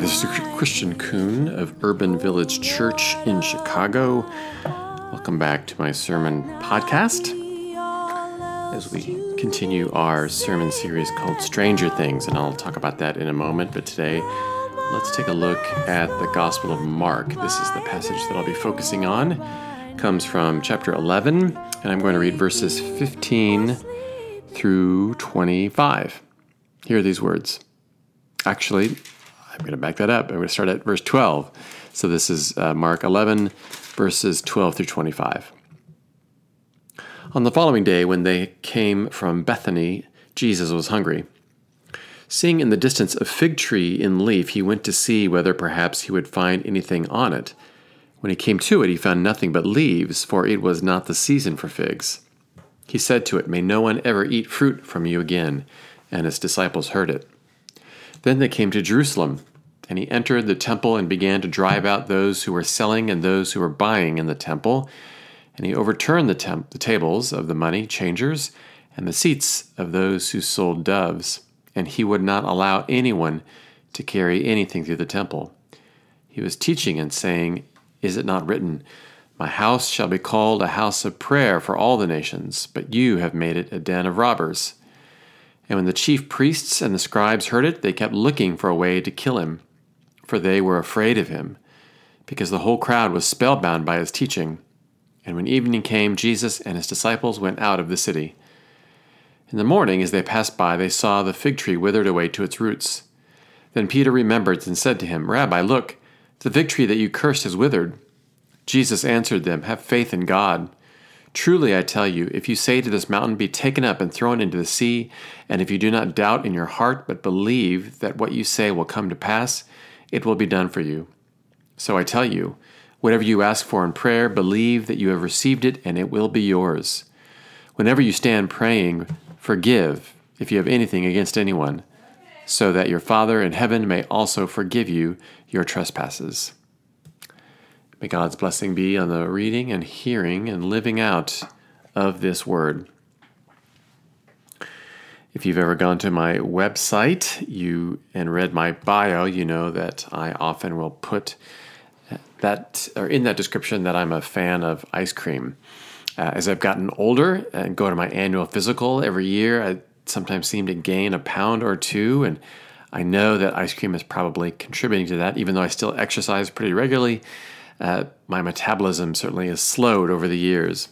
this is Christian Kuhn of Urban Village Church in Chicago. Welcome back to my sermon podcast as we continue our sermon series called Stranger Things, and I'll talk about that in a moment. But today, let's take a look at the Gospel of Mark. This is the passage that I'll be focusing on. It comes from chapter 11, and I'm going to read verses 15 through 25. Here are these words. Actually, I'm going to back that up. I'm going to start at verse 12. So this is uh, Mark 11, verses 12 through 25. On the following day, when they came from Bethany, Jesus was hungry. Seeing in the distance a fig tree in leaf, he went to see whether perhaps he would find anything on it. When he came to it, he found nothing but leaves, for it was not the season for figs. He said to it, May no one ever eat fruit from you again. And his disciples heard it. Then they came to Jerusalem, and he entered the temple and began to drive out those who were selling and those who were buying in the temple. And he overturned the, temp- the tables of the money changers and the seats of those who sold doves, and he would not allow anyone to carry anything through the temple. He was teaching and saying, Is it not written, My house shall be called a house of prayer for all the nations, but you have made it a den of robbers? And when the chief priests and the scribes heard it, they kept looking for a way to kill him, for they were afraid of him, because the whole crowd was spellbound by his teaching. And when evening came, Jesus and his disciples went out of the city. In the morning, as they passed by, they saw the fig tree withered away to its roots. Then Peter remembered and said to him, Rabbi, look, the fig tree that you cursed has withered. Jesus answered them, Have faith in God. Truly I tell you, if you say to this mountain, Be taken up and thrown into the sea, and if you do not doubt in your heart, but believe that what you say will come to pass, it will be done for you. So I tell you, whatever you ask for in prayer, believe that you have received it, and it will be yours. Whenever you stand praying, forgive if you have anything against anyone, so that your Father in heaven may also forgive you your trespasses. May God's blessing be on the reading and hearing and living out of this word. If you've ever gone to my website you and read my bio, you know that I often will put that or in that description that I'm a fan of ice cream. Uh, as I've gotten older and go to my annual physical every year, I sometimes seem to gain a pound or two, and I know that ice cream is probably contributing to that. Even though I still exercise pretty regularly, uh, my metabolism certainly has slowed over the years.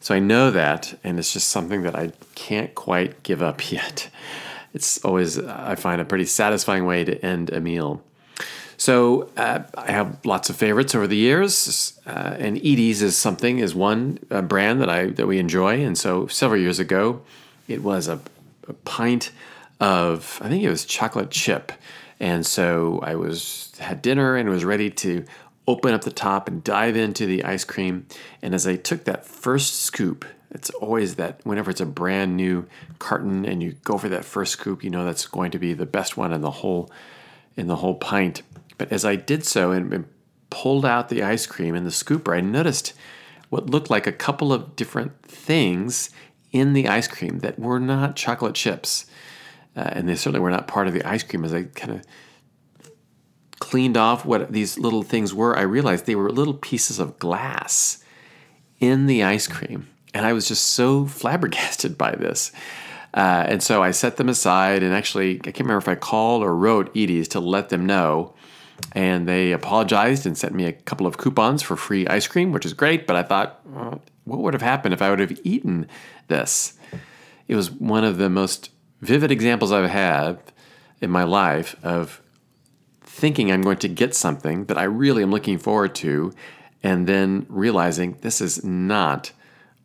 So I know that, and it's just something that I can't quite give up yet. It's always, I find, a pretty satisfying way to end a meal. So uh, I have lots of favorites over the years, uh, and Edy's is something is one uh, brand that I that we enjoy. And so several years ago, it was a, a pint of I think it was chocolate chip, and so I was had dinner and was ready to open up the top and dive into the ice cream. And as I took that first scoop, it's always that whenever it's a brand new carton and you go for that first scoop, you know that's going to be the best one in the whole in the whole pint. But as I did so and, and pulled out the ice cream in the scooper, I noticed what looked like a couple of different things in the ice cream that were not chocolate chips. Uh, and they certainly were not part of the ice cream as I kind of cleaned off what these little things were, I realized they were little pieces of glass in the ice cream. And I was just so flabbergasted by this. Uh, and so I set them aside and actually, I can't remember if I called or wrote Edy's to let them know. And they apologized and sent me a couple of coupons for free ice cream, which is great. But I thought, well, what would have happened if I would have eaten this? It was one of the most vivid examples I've had in my life of thinking I'm going to get something that I really am looking forward to, and then realizing this is not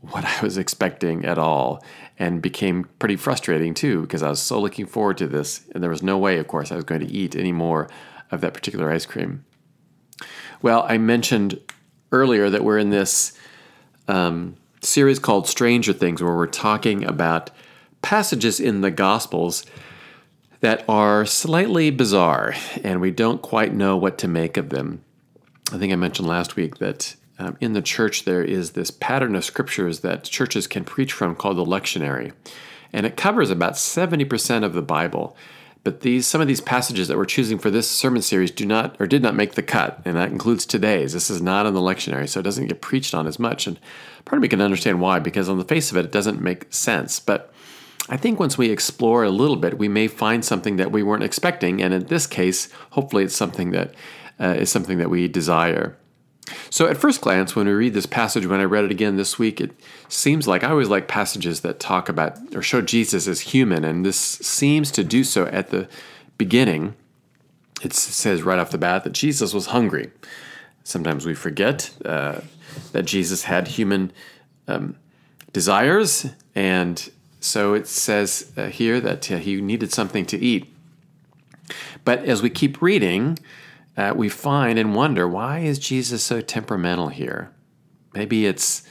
what I was expecting at all, and became pretty frustrating too because I was so looking forward to this, and there was no way, of course, I was going to eat any more of that particular ice cream. Well, I mentioned earlier that we're in this um, series called Stranger Things, where we're talking about passages in the Gospels that are slightly bizarre, and we don't quite know what to make of them. I think I mentioned last week that um, in the church there is this pattern of scriptures that churches can preach from called the lectionary, and it covers about 70% of the Bible. But these some of these passages that we're choosing for this sermon series do not or did not make the cut, and that includes today's. This is not in the lectionary, so it doesn't get preached on as much. And part of me can understand why, because on the face of it, it doesn't make sense. But I think once we explore a little bit, we may find something that we weren't expecting, and in this case, hopefully, it's something that uh, is something that we desire. So, at first glance, when we read this passage, when I read it again this week, it seems like I always like passages that talk about or show Jesus as human, and this seems to do so at the beginning. It says right off the bat that Jesus was hungry. Sometimes we forget uh, that Jesus had human um, desires, and so it says uh, here that he needed something to eat. But as we keep reading, uh, we find and wonder why is Jesus so temperamental here? Maybe it's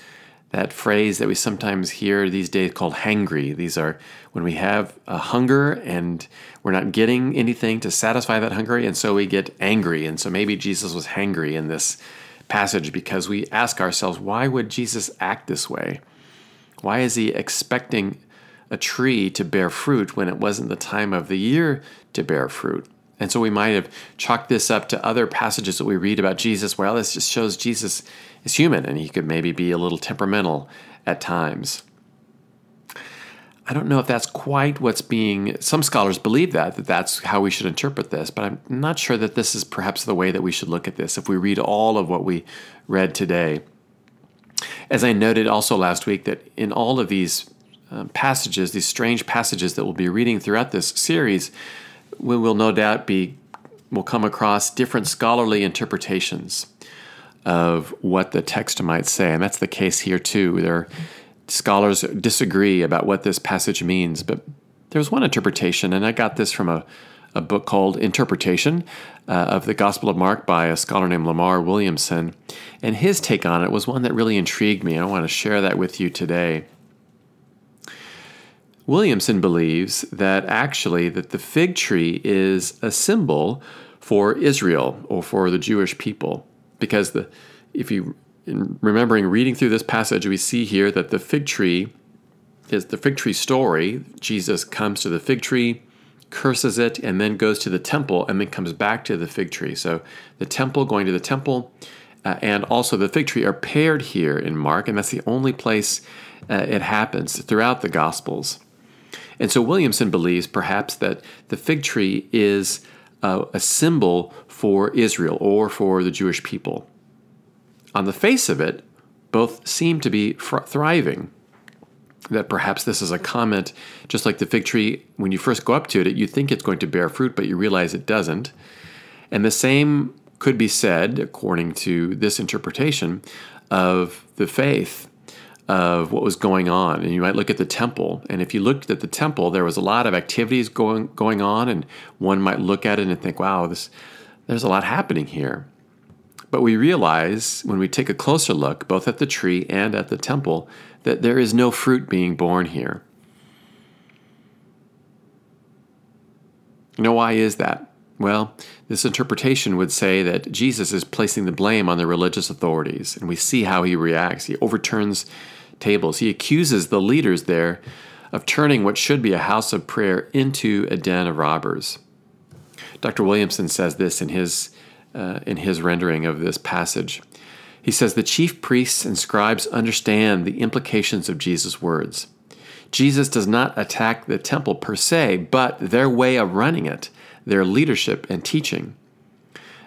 that phrase that we sometimes hear these days called hangry. These are when we have a hunger and we're not getting anything to satisfy that hunger, and so we get angry. And so maybe Jesus was hangry in this passage because we ask ourselves, why would Jesus act this way? Why is he expecting a tree to bear fruit when it wasn't the time of the year to bear fruit? And so we might have chalked this up to other passages that we read about Jesus. Well, this just shows Jesus is human and he could maybe be a little temperamental at times. I don't know if that's quite what's being. Some scholars believe that that that's how we should interpret this, but I'm not sure that this is perhaps the way that we should look at this if we read all of what we read today. As I noted also last week, that in all of these um, passages, these strange passages that we'll be reading throughout this series, we will no doubt be will come across different scholarly interpretations of what the text might say, and that's the case here too. There, scholars disagree about what this passage means, but there's one interpretation, and I got this from a, a book called Interpretation uh, of the Gospel of Mark by a scholar named Lamar Williamson, and his take on it was one that really intrigued me. I want to share that with you today. Williamson believes that actually that the fig tree is a symbol for Israel or for the Jewish people. Because the if you in remembering reading through this passage we see here that the fig tree is the fig tree story. Jesus comes to the fig tree curses it and then goes to the temple and then comes back to the fig tree. So the temple going to the temple uh, and also the fig tree are paired here in Mark and that's the only place uh, it happens throughout the gospels and so Williamson believes perhaps that the fig tree is uh, a symbol for Israel or for the Jewish people. On the face of it, both seem to be fr- thriving. That perhaps this is a comment, just like the fig tree, when you first go up to it, you think it's going to bear fruit, but you realize it doesn't. And the same could be said, according to this interpretation, of the faith of what was going on. And you might look at the temple, and if you looked at the temple, there was a lot of activities going going on, and one might look at it and think, "Wow, this there's a lot happening here." But we realize when we take a closer look, both at the tree and at the temple, that there is no fruit being born here. You know why is that? Well, this interpretation would say that Jesus is placing the blame on the religious authorities, and we see how he reacts. He overturns tables. He accuses the leaders there of turning what should be a house of prayer into a den of robbers. Dr. Williamson says this in his, uh, in his rendering of this passage. He says the chief priests and scribes understand the implications of Jesus' words. Jesus does not attack the temple per se, but their way of running it, their leadership and teaching.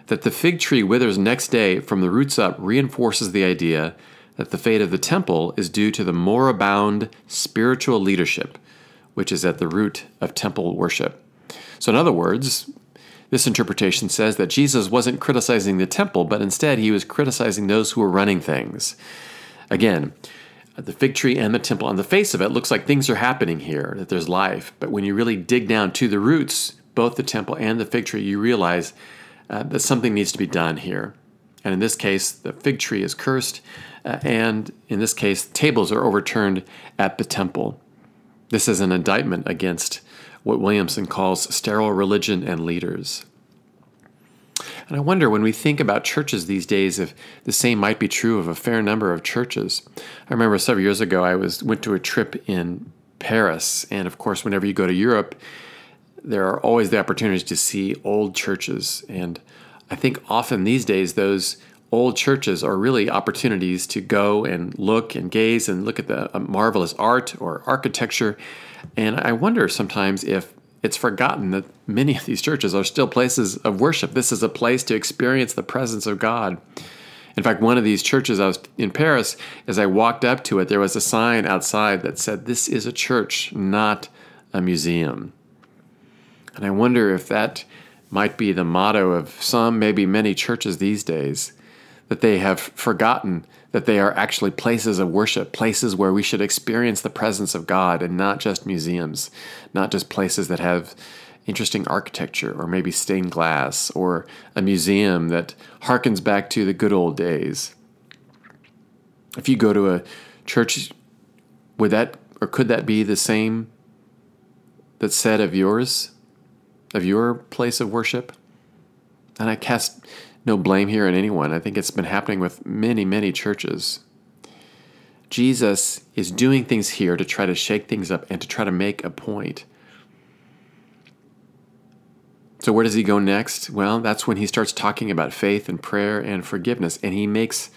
That the fig tree withers next day from the roots up reinforces the idea that the fate of the temple is due to the moribund spiritual leadership, which is at the root of temple worship. So, in other words, this interpretation says that Jesus wasn't criticizing the temple, but instead he was criticizing those who were running things. Again, the fig tree and the temple, on the face of it, looks like things are happening here, that there's life. But when you really dig down to the roots, both the temple and the fig tree, you realize uh, that something needs to be done here. And in this case, the fig tree is cursed, uh, and in this case, tables are overturned at the temple. This is an indictment against what Williamson calls sterile religion and leaders. And I wonder when we think about churches these days if the same might be true of a fair number of churches. I remember several years ago I was went to a trip in Paris, and of course, whenever you go to Europe, there are always the opportunities to see old churches. And I think often these days, those old churches are really opportunities to go and look and gaze and look at the marvelous art or architecture. And I wonder sometimes if it's forgotten that many of these churches are still places of worship. This is a place to experience the presence of God. In fact, one of these churches I was in Paris, as I walked up to it, there was a sign outside that said, This is a church, not a museum. And I wonder if that might be the motto of some, maybe many churches these days, that they have forgotten that they are actually places of worship, places where we should experience the presence of God and not just museums, not just places that have interesting architecture or maybe stained glass or a museum that harkens back to the good old days. If you go to a church, would that or could that be the same that's said of yours, of your place of worship? And I cast no blame here on anyone. I think it's been happening with many, many churches. Jesus is doing things here to try to shake things up and to try to make a point. So, where does he go next? Well, that's when he starts talking about faith and prayer and forgiveness, and he makes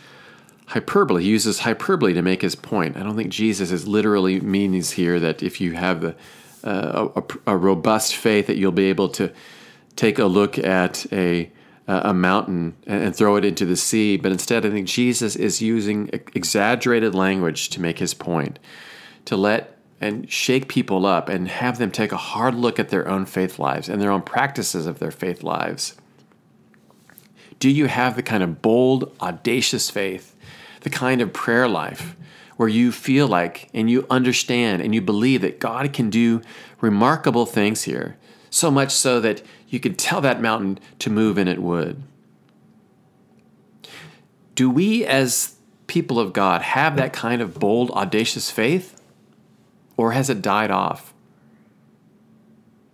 hyperbole. He uses hyperbole to make his point. I don't think Jesus is literally means here that if you have the, uh, a, a, robust faith, that you'll be able to take a look at a a mountain and throw it into the sea. But instead, I think Jesus is using exaggerated language to make his point, to let and shake people up and have them take a hard look at their own faith lives and their own practices of their faith lives. Do you have the kind of bold, audacious faith, the kind of prayer life where you feel like and you understand and you believe that God can do remarkable things here, so much so that you could tell that mountain to move and it would? Do we, as people of God, have that kind of bold, audacious faith? Or has it died off?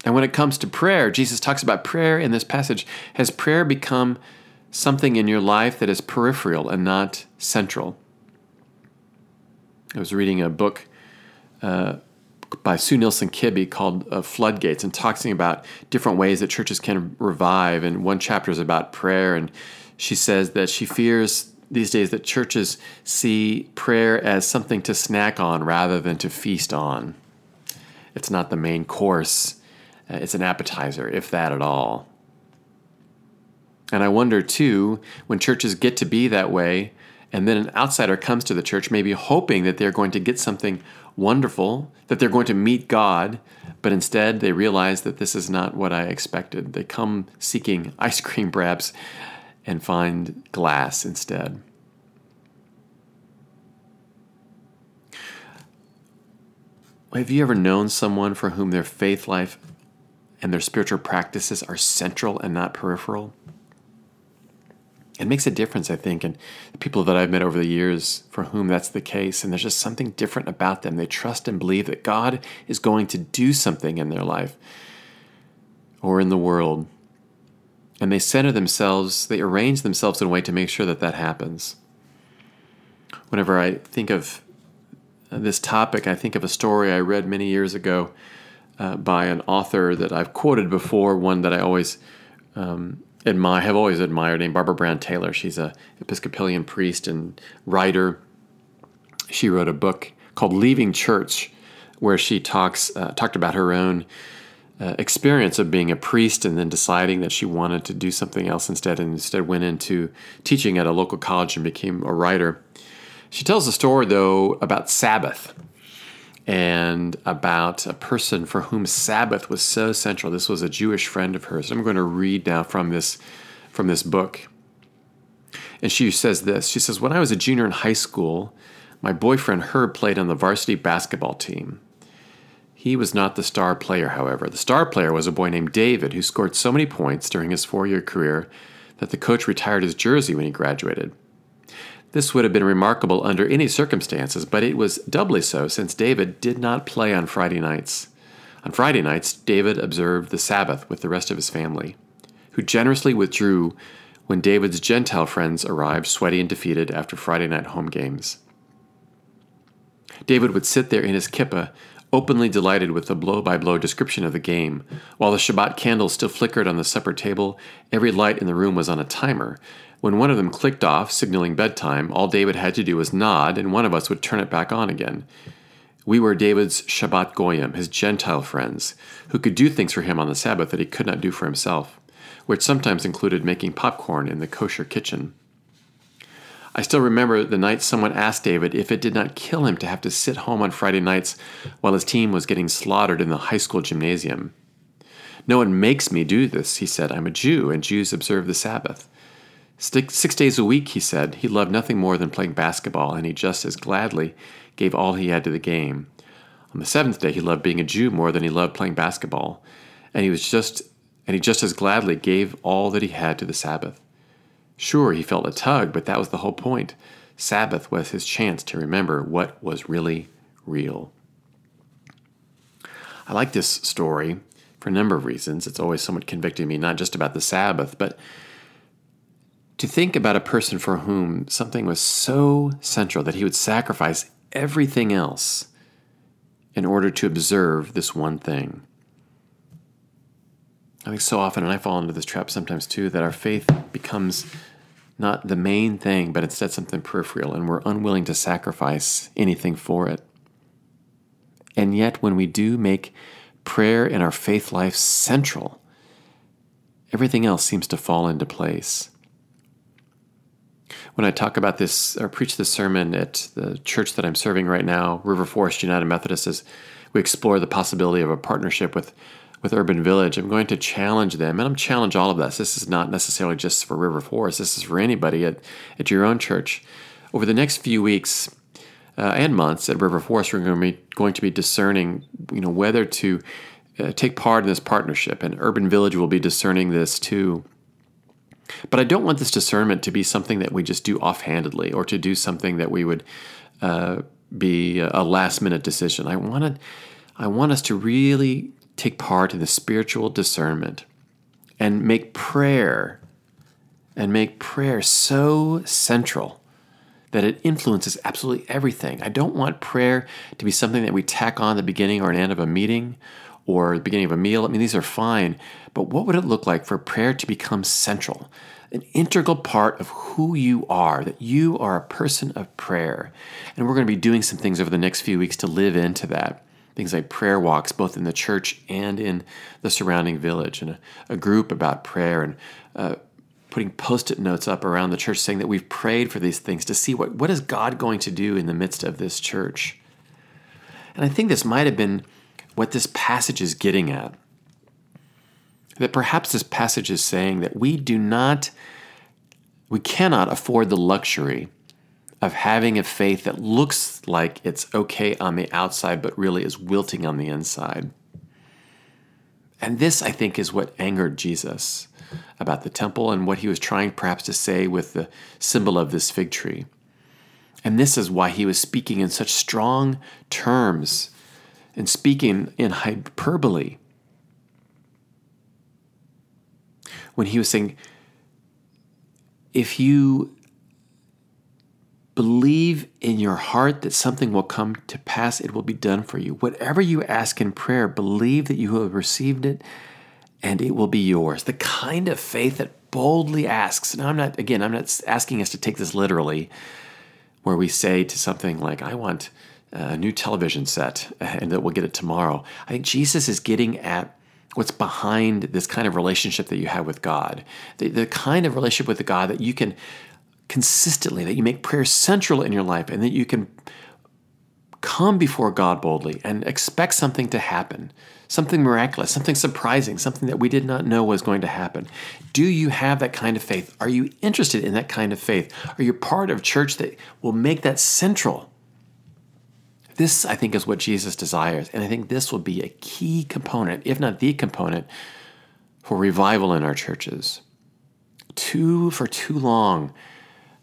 And when it comes to prayer, Jesus talks about prayer in this passage. Has prayer become something in your life that is peripheral and not central? I was reading a book uh, by Sue Nilson Kibbey called uh, Floodgates and talking about different ways that churches can revive. And one chapter is about prayer. And she says that she fears these days that churches see prayer as something to snack on rather than to feast on. It's not the main course, uh, it's an appetizer, if that at all. And I wonder too, when churches get to be that way, and then an outsider comes to the church, maybe hoping that they're going to get something wonderful, that they're going to meet God, but instead they realize that this is not what I expected. They come seeking ice cream, perhaps, and find glass instead. Have you ever known someone for whom their faith life and their spiritual practices are central and not peripheral? It makes a difference, I think, and the people that I've met over the years for whom that's the case, and there's just something different about them. They trust and believe that God is going to do something in their life or in the world and they center themselves, they arrange themselves in a way to make sure that that happens. Whenever I think of this topic, I think of a story I read many years ago uh, by an author that I've quoted before, one that I always um, admire, have always admired, named Barbara Brown Taylor. She's a Episcopalian priest and writer. She wrote a book called Leaving Church, where she talks uh, talked about her own uh, experience of being a priest and then deciding that she wanted to do something else instead and instead went into teaching at a local college and became a writer. She tells a story, though, about Sabbath and about a person for whom Sabbath was so central. This was a Jewish friend of hers. I'm going to read now from this from this book. And she says this. She says, "When I was a junior in high school, my boyfriend Herb played on the varsity basketball team. He was not the star player, however. The star player was a boy named David who scored so many points during his four year career that the coach retired his jersey when he graduated. This would have been remarkable under any circumstances, but it was doubly so since David did not play on Friday nights. On Friday nights, David observed the Sabbath with the rest of his family, who generously withdrew when David's Gentile friends arrived sweaty and defeated after Friday night home games. David would sit there in his kippah openly delighted with the blow by blow description of the game. While the Shabbat candles still flickered on the supper table, every light in the room was on a timer. When one of them clicked off, signaling bedtime, all David had to do was nod, and one of us would turn it back on again. We were David's Shabbat Goyim, his Gentile friends, who could do things for him on the Sabbath that he could not do for himself, which sometimes included making popcorn in the kosher kitchen. I still remember the night someone asked David if it did not kill him to have to sit home on Friday nights while his team was getting slaughtered in the high school gymnasium. No one makes me do this, he said. I'm a Jew, and Jews observe the Sabbath. Six days a week, he said, he loved nothing more than playing basketball, and he just as gladly gave all he had to the game. On the seventh day, he loved being a Jew more than he loved playing basketball, and he was just and he just as gladly gave all that he had to the Sabbath. Sure, he felt a tug, but that was the whole point. Sabbath was his chance to remember what was really real. I like this story for a number of reasons. It's always somewhat convicting me, not just about the Sabbath, but to think about a person for whom something was so central that he would sacrifice everything else in order to observe this one thing. I think so often, and I fall into this trap sometimes too, that our faith becomes not the main thing, but instead something peripheral, and we're unwilling to sacrifice anything for it. And yet, when we do make prayer in our faith life central, everything else seems to fall into place. When I talk about this or preach this sermon at the church that I'm serving right now, River Forest United Methodist, as we explore the possibility of a partnership with with Urban Village, I'm going to challenge them, and I'm challenge all of us. This is not necessarily just for River Forest. This is for anybody at, at your own church. Over the next few weeks uh, and months at River Forest, we're going to be going to be discerning, you know, whether to uh, take part in this partnership, and Urban Village will be discerning this too. But I don't want this discernment to be something that we just do offhandedly, or to do something that we would uh, be a last minute decision. I want I want us to really take part in the spiritual discernment and make prayer and make prayer so central that it influences absolutely everything. I don't want prayer to be something that we tack on the beginning or an end of a meeting or the beginning of a meal. I mean, these are fine, but what would it look like for prayer to become central, an integral part of who you are, that you are a person of prayer? And we're going to be doing some things over the next few weeks to live into that things like prayer walks, both in the church and in the surrounding village, and a, a group about prayer, and uh, putting post-it notes up around the church saying that we've prayed for these things to see what, what is God going to do in the midst of this church. And I think this might have been what this passage is getting at. That perhaps this passage is saying that we do not, we cannot afford the luxury of having a faith that looks like it's okay on the outside, but really is wilting on the inside. And this, I think, is what angered Jesus about the temple and what he was trying perhaps to say with the symbol of this fig tree. And this is why he was speaking in such strong terms and speaking in hyperbole. When he was saying, if you Believe in your heart that something will come to pass, it will be done for you. Whatever you ask in prayer, believe that you have received it and it will be yours. The kind of faith that boldly asks. Now, I'm not, again, I'm not asking us to take this literally, where we say to something like, I want a new television set and that we'll get it tomorrow. I think Jesus is getting at what's behind this kind of relationship that you have with God, the, the kind of relationship with God that you can consistently, that you make prayer central in your life, and that you can come before God boldly and expect something to happen, something miraculous, something surprising, something that we did not know was going to happen. Do you have that kind of faith? Are you interested in that kind of faith? Are you part of church that will make that central? This, I think, is what Jesus desires. And I think this will be a key component, if not the component, for revival in our churches. Too, for too long,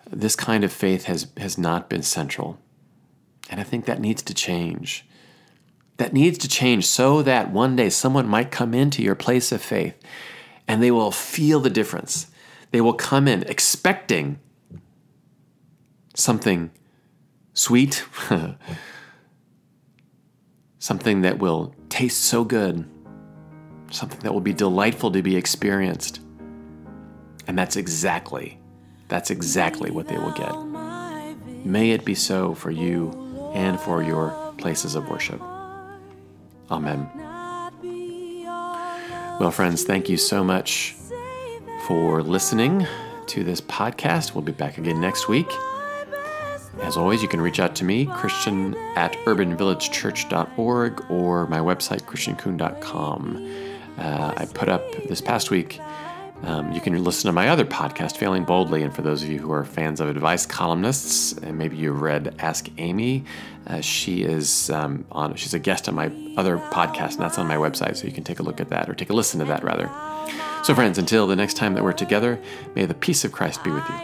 this kind of faith has, has not been central. And I think that needs to change. That needs to change so that one day someone might come into your place of faith and they will feel the difference. They will come in expecting something sweet, something that will taste so good, something that will be delightful to be experienced. And that's exactly, that's exactly what they will get. May it be so for you and for your places of worship. Amen. Well, friends, thank you so much for listening to this podcast. We'll be back again next week. As always, you can reach out to me, Christian at urbanvillagechurch.org or my website, christiankuhn.com. Uh, I put up this past week, um, you can listen to my other podcast, Failing Boldly. And for those of you who are fans of advice columnists, and maybe you've read Ask Amy, uh, she is um, on, she's a guest on my other podcast, and that's on my website. So you can take a look at that or take a listen to that rather. So, friends, until the next time that we're together, may the peace of Christ be with you.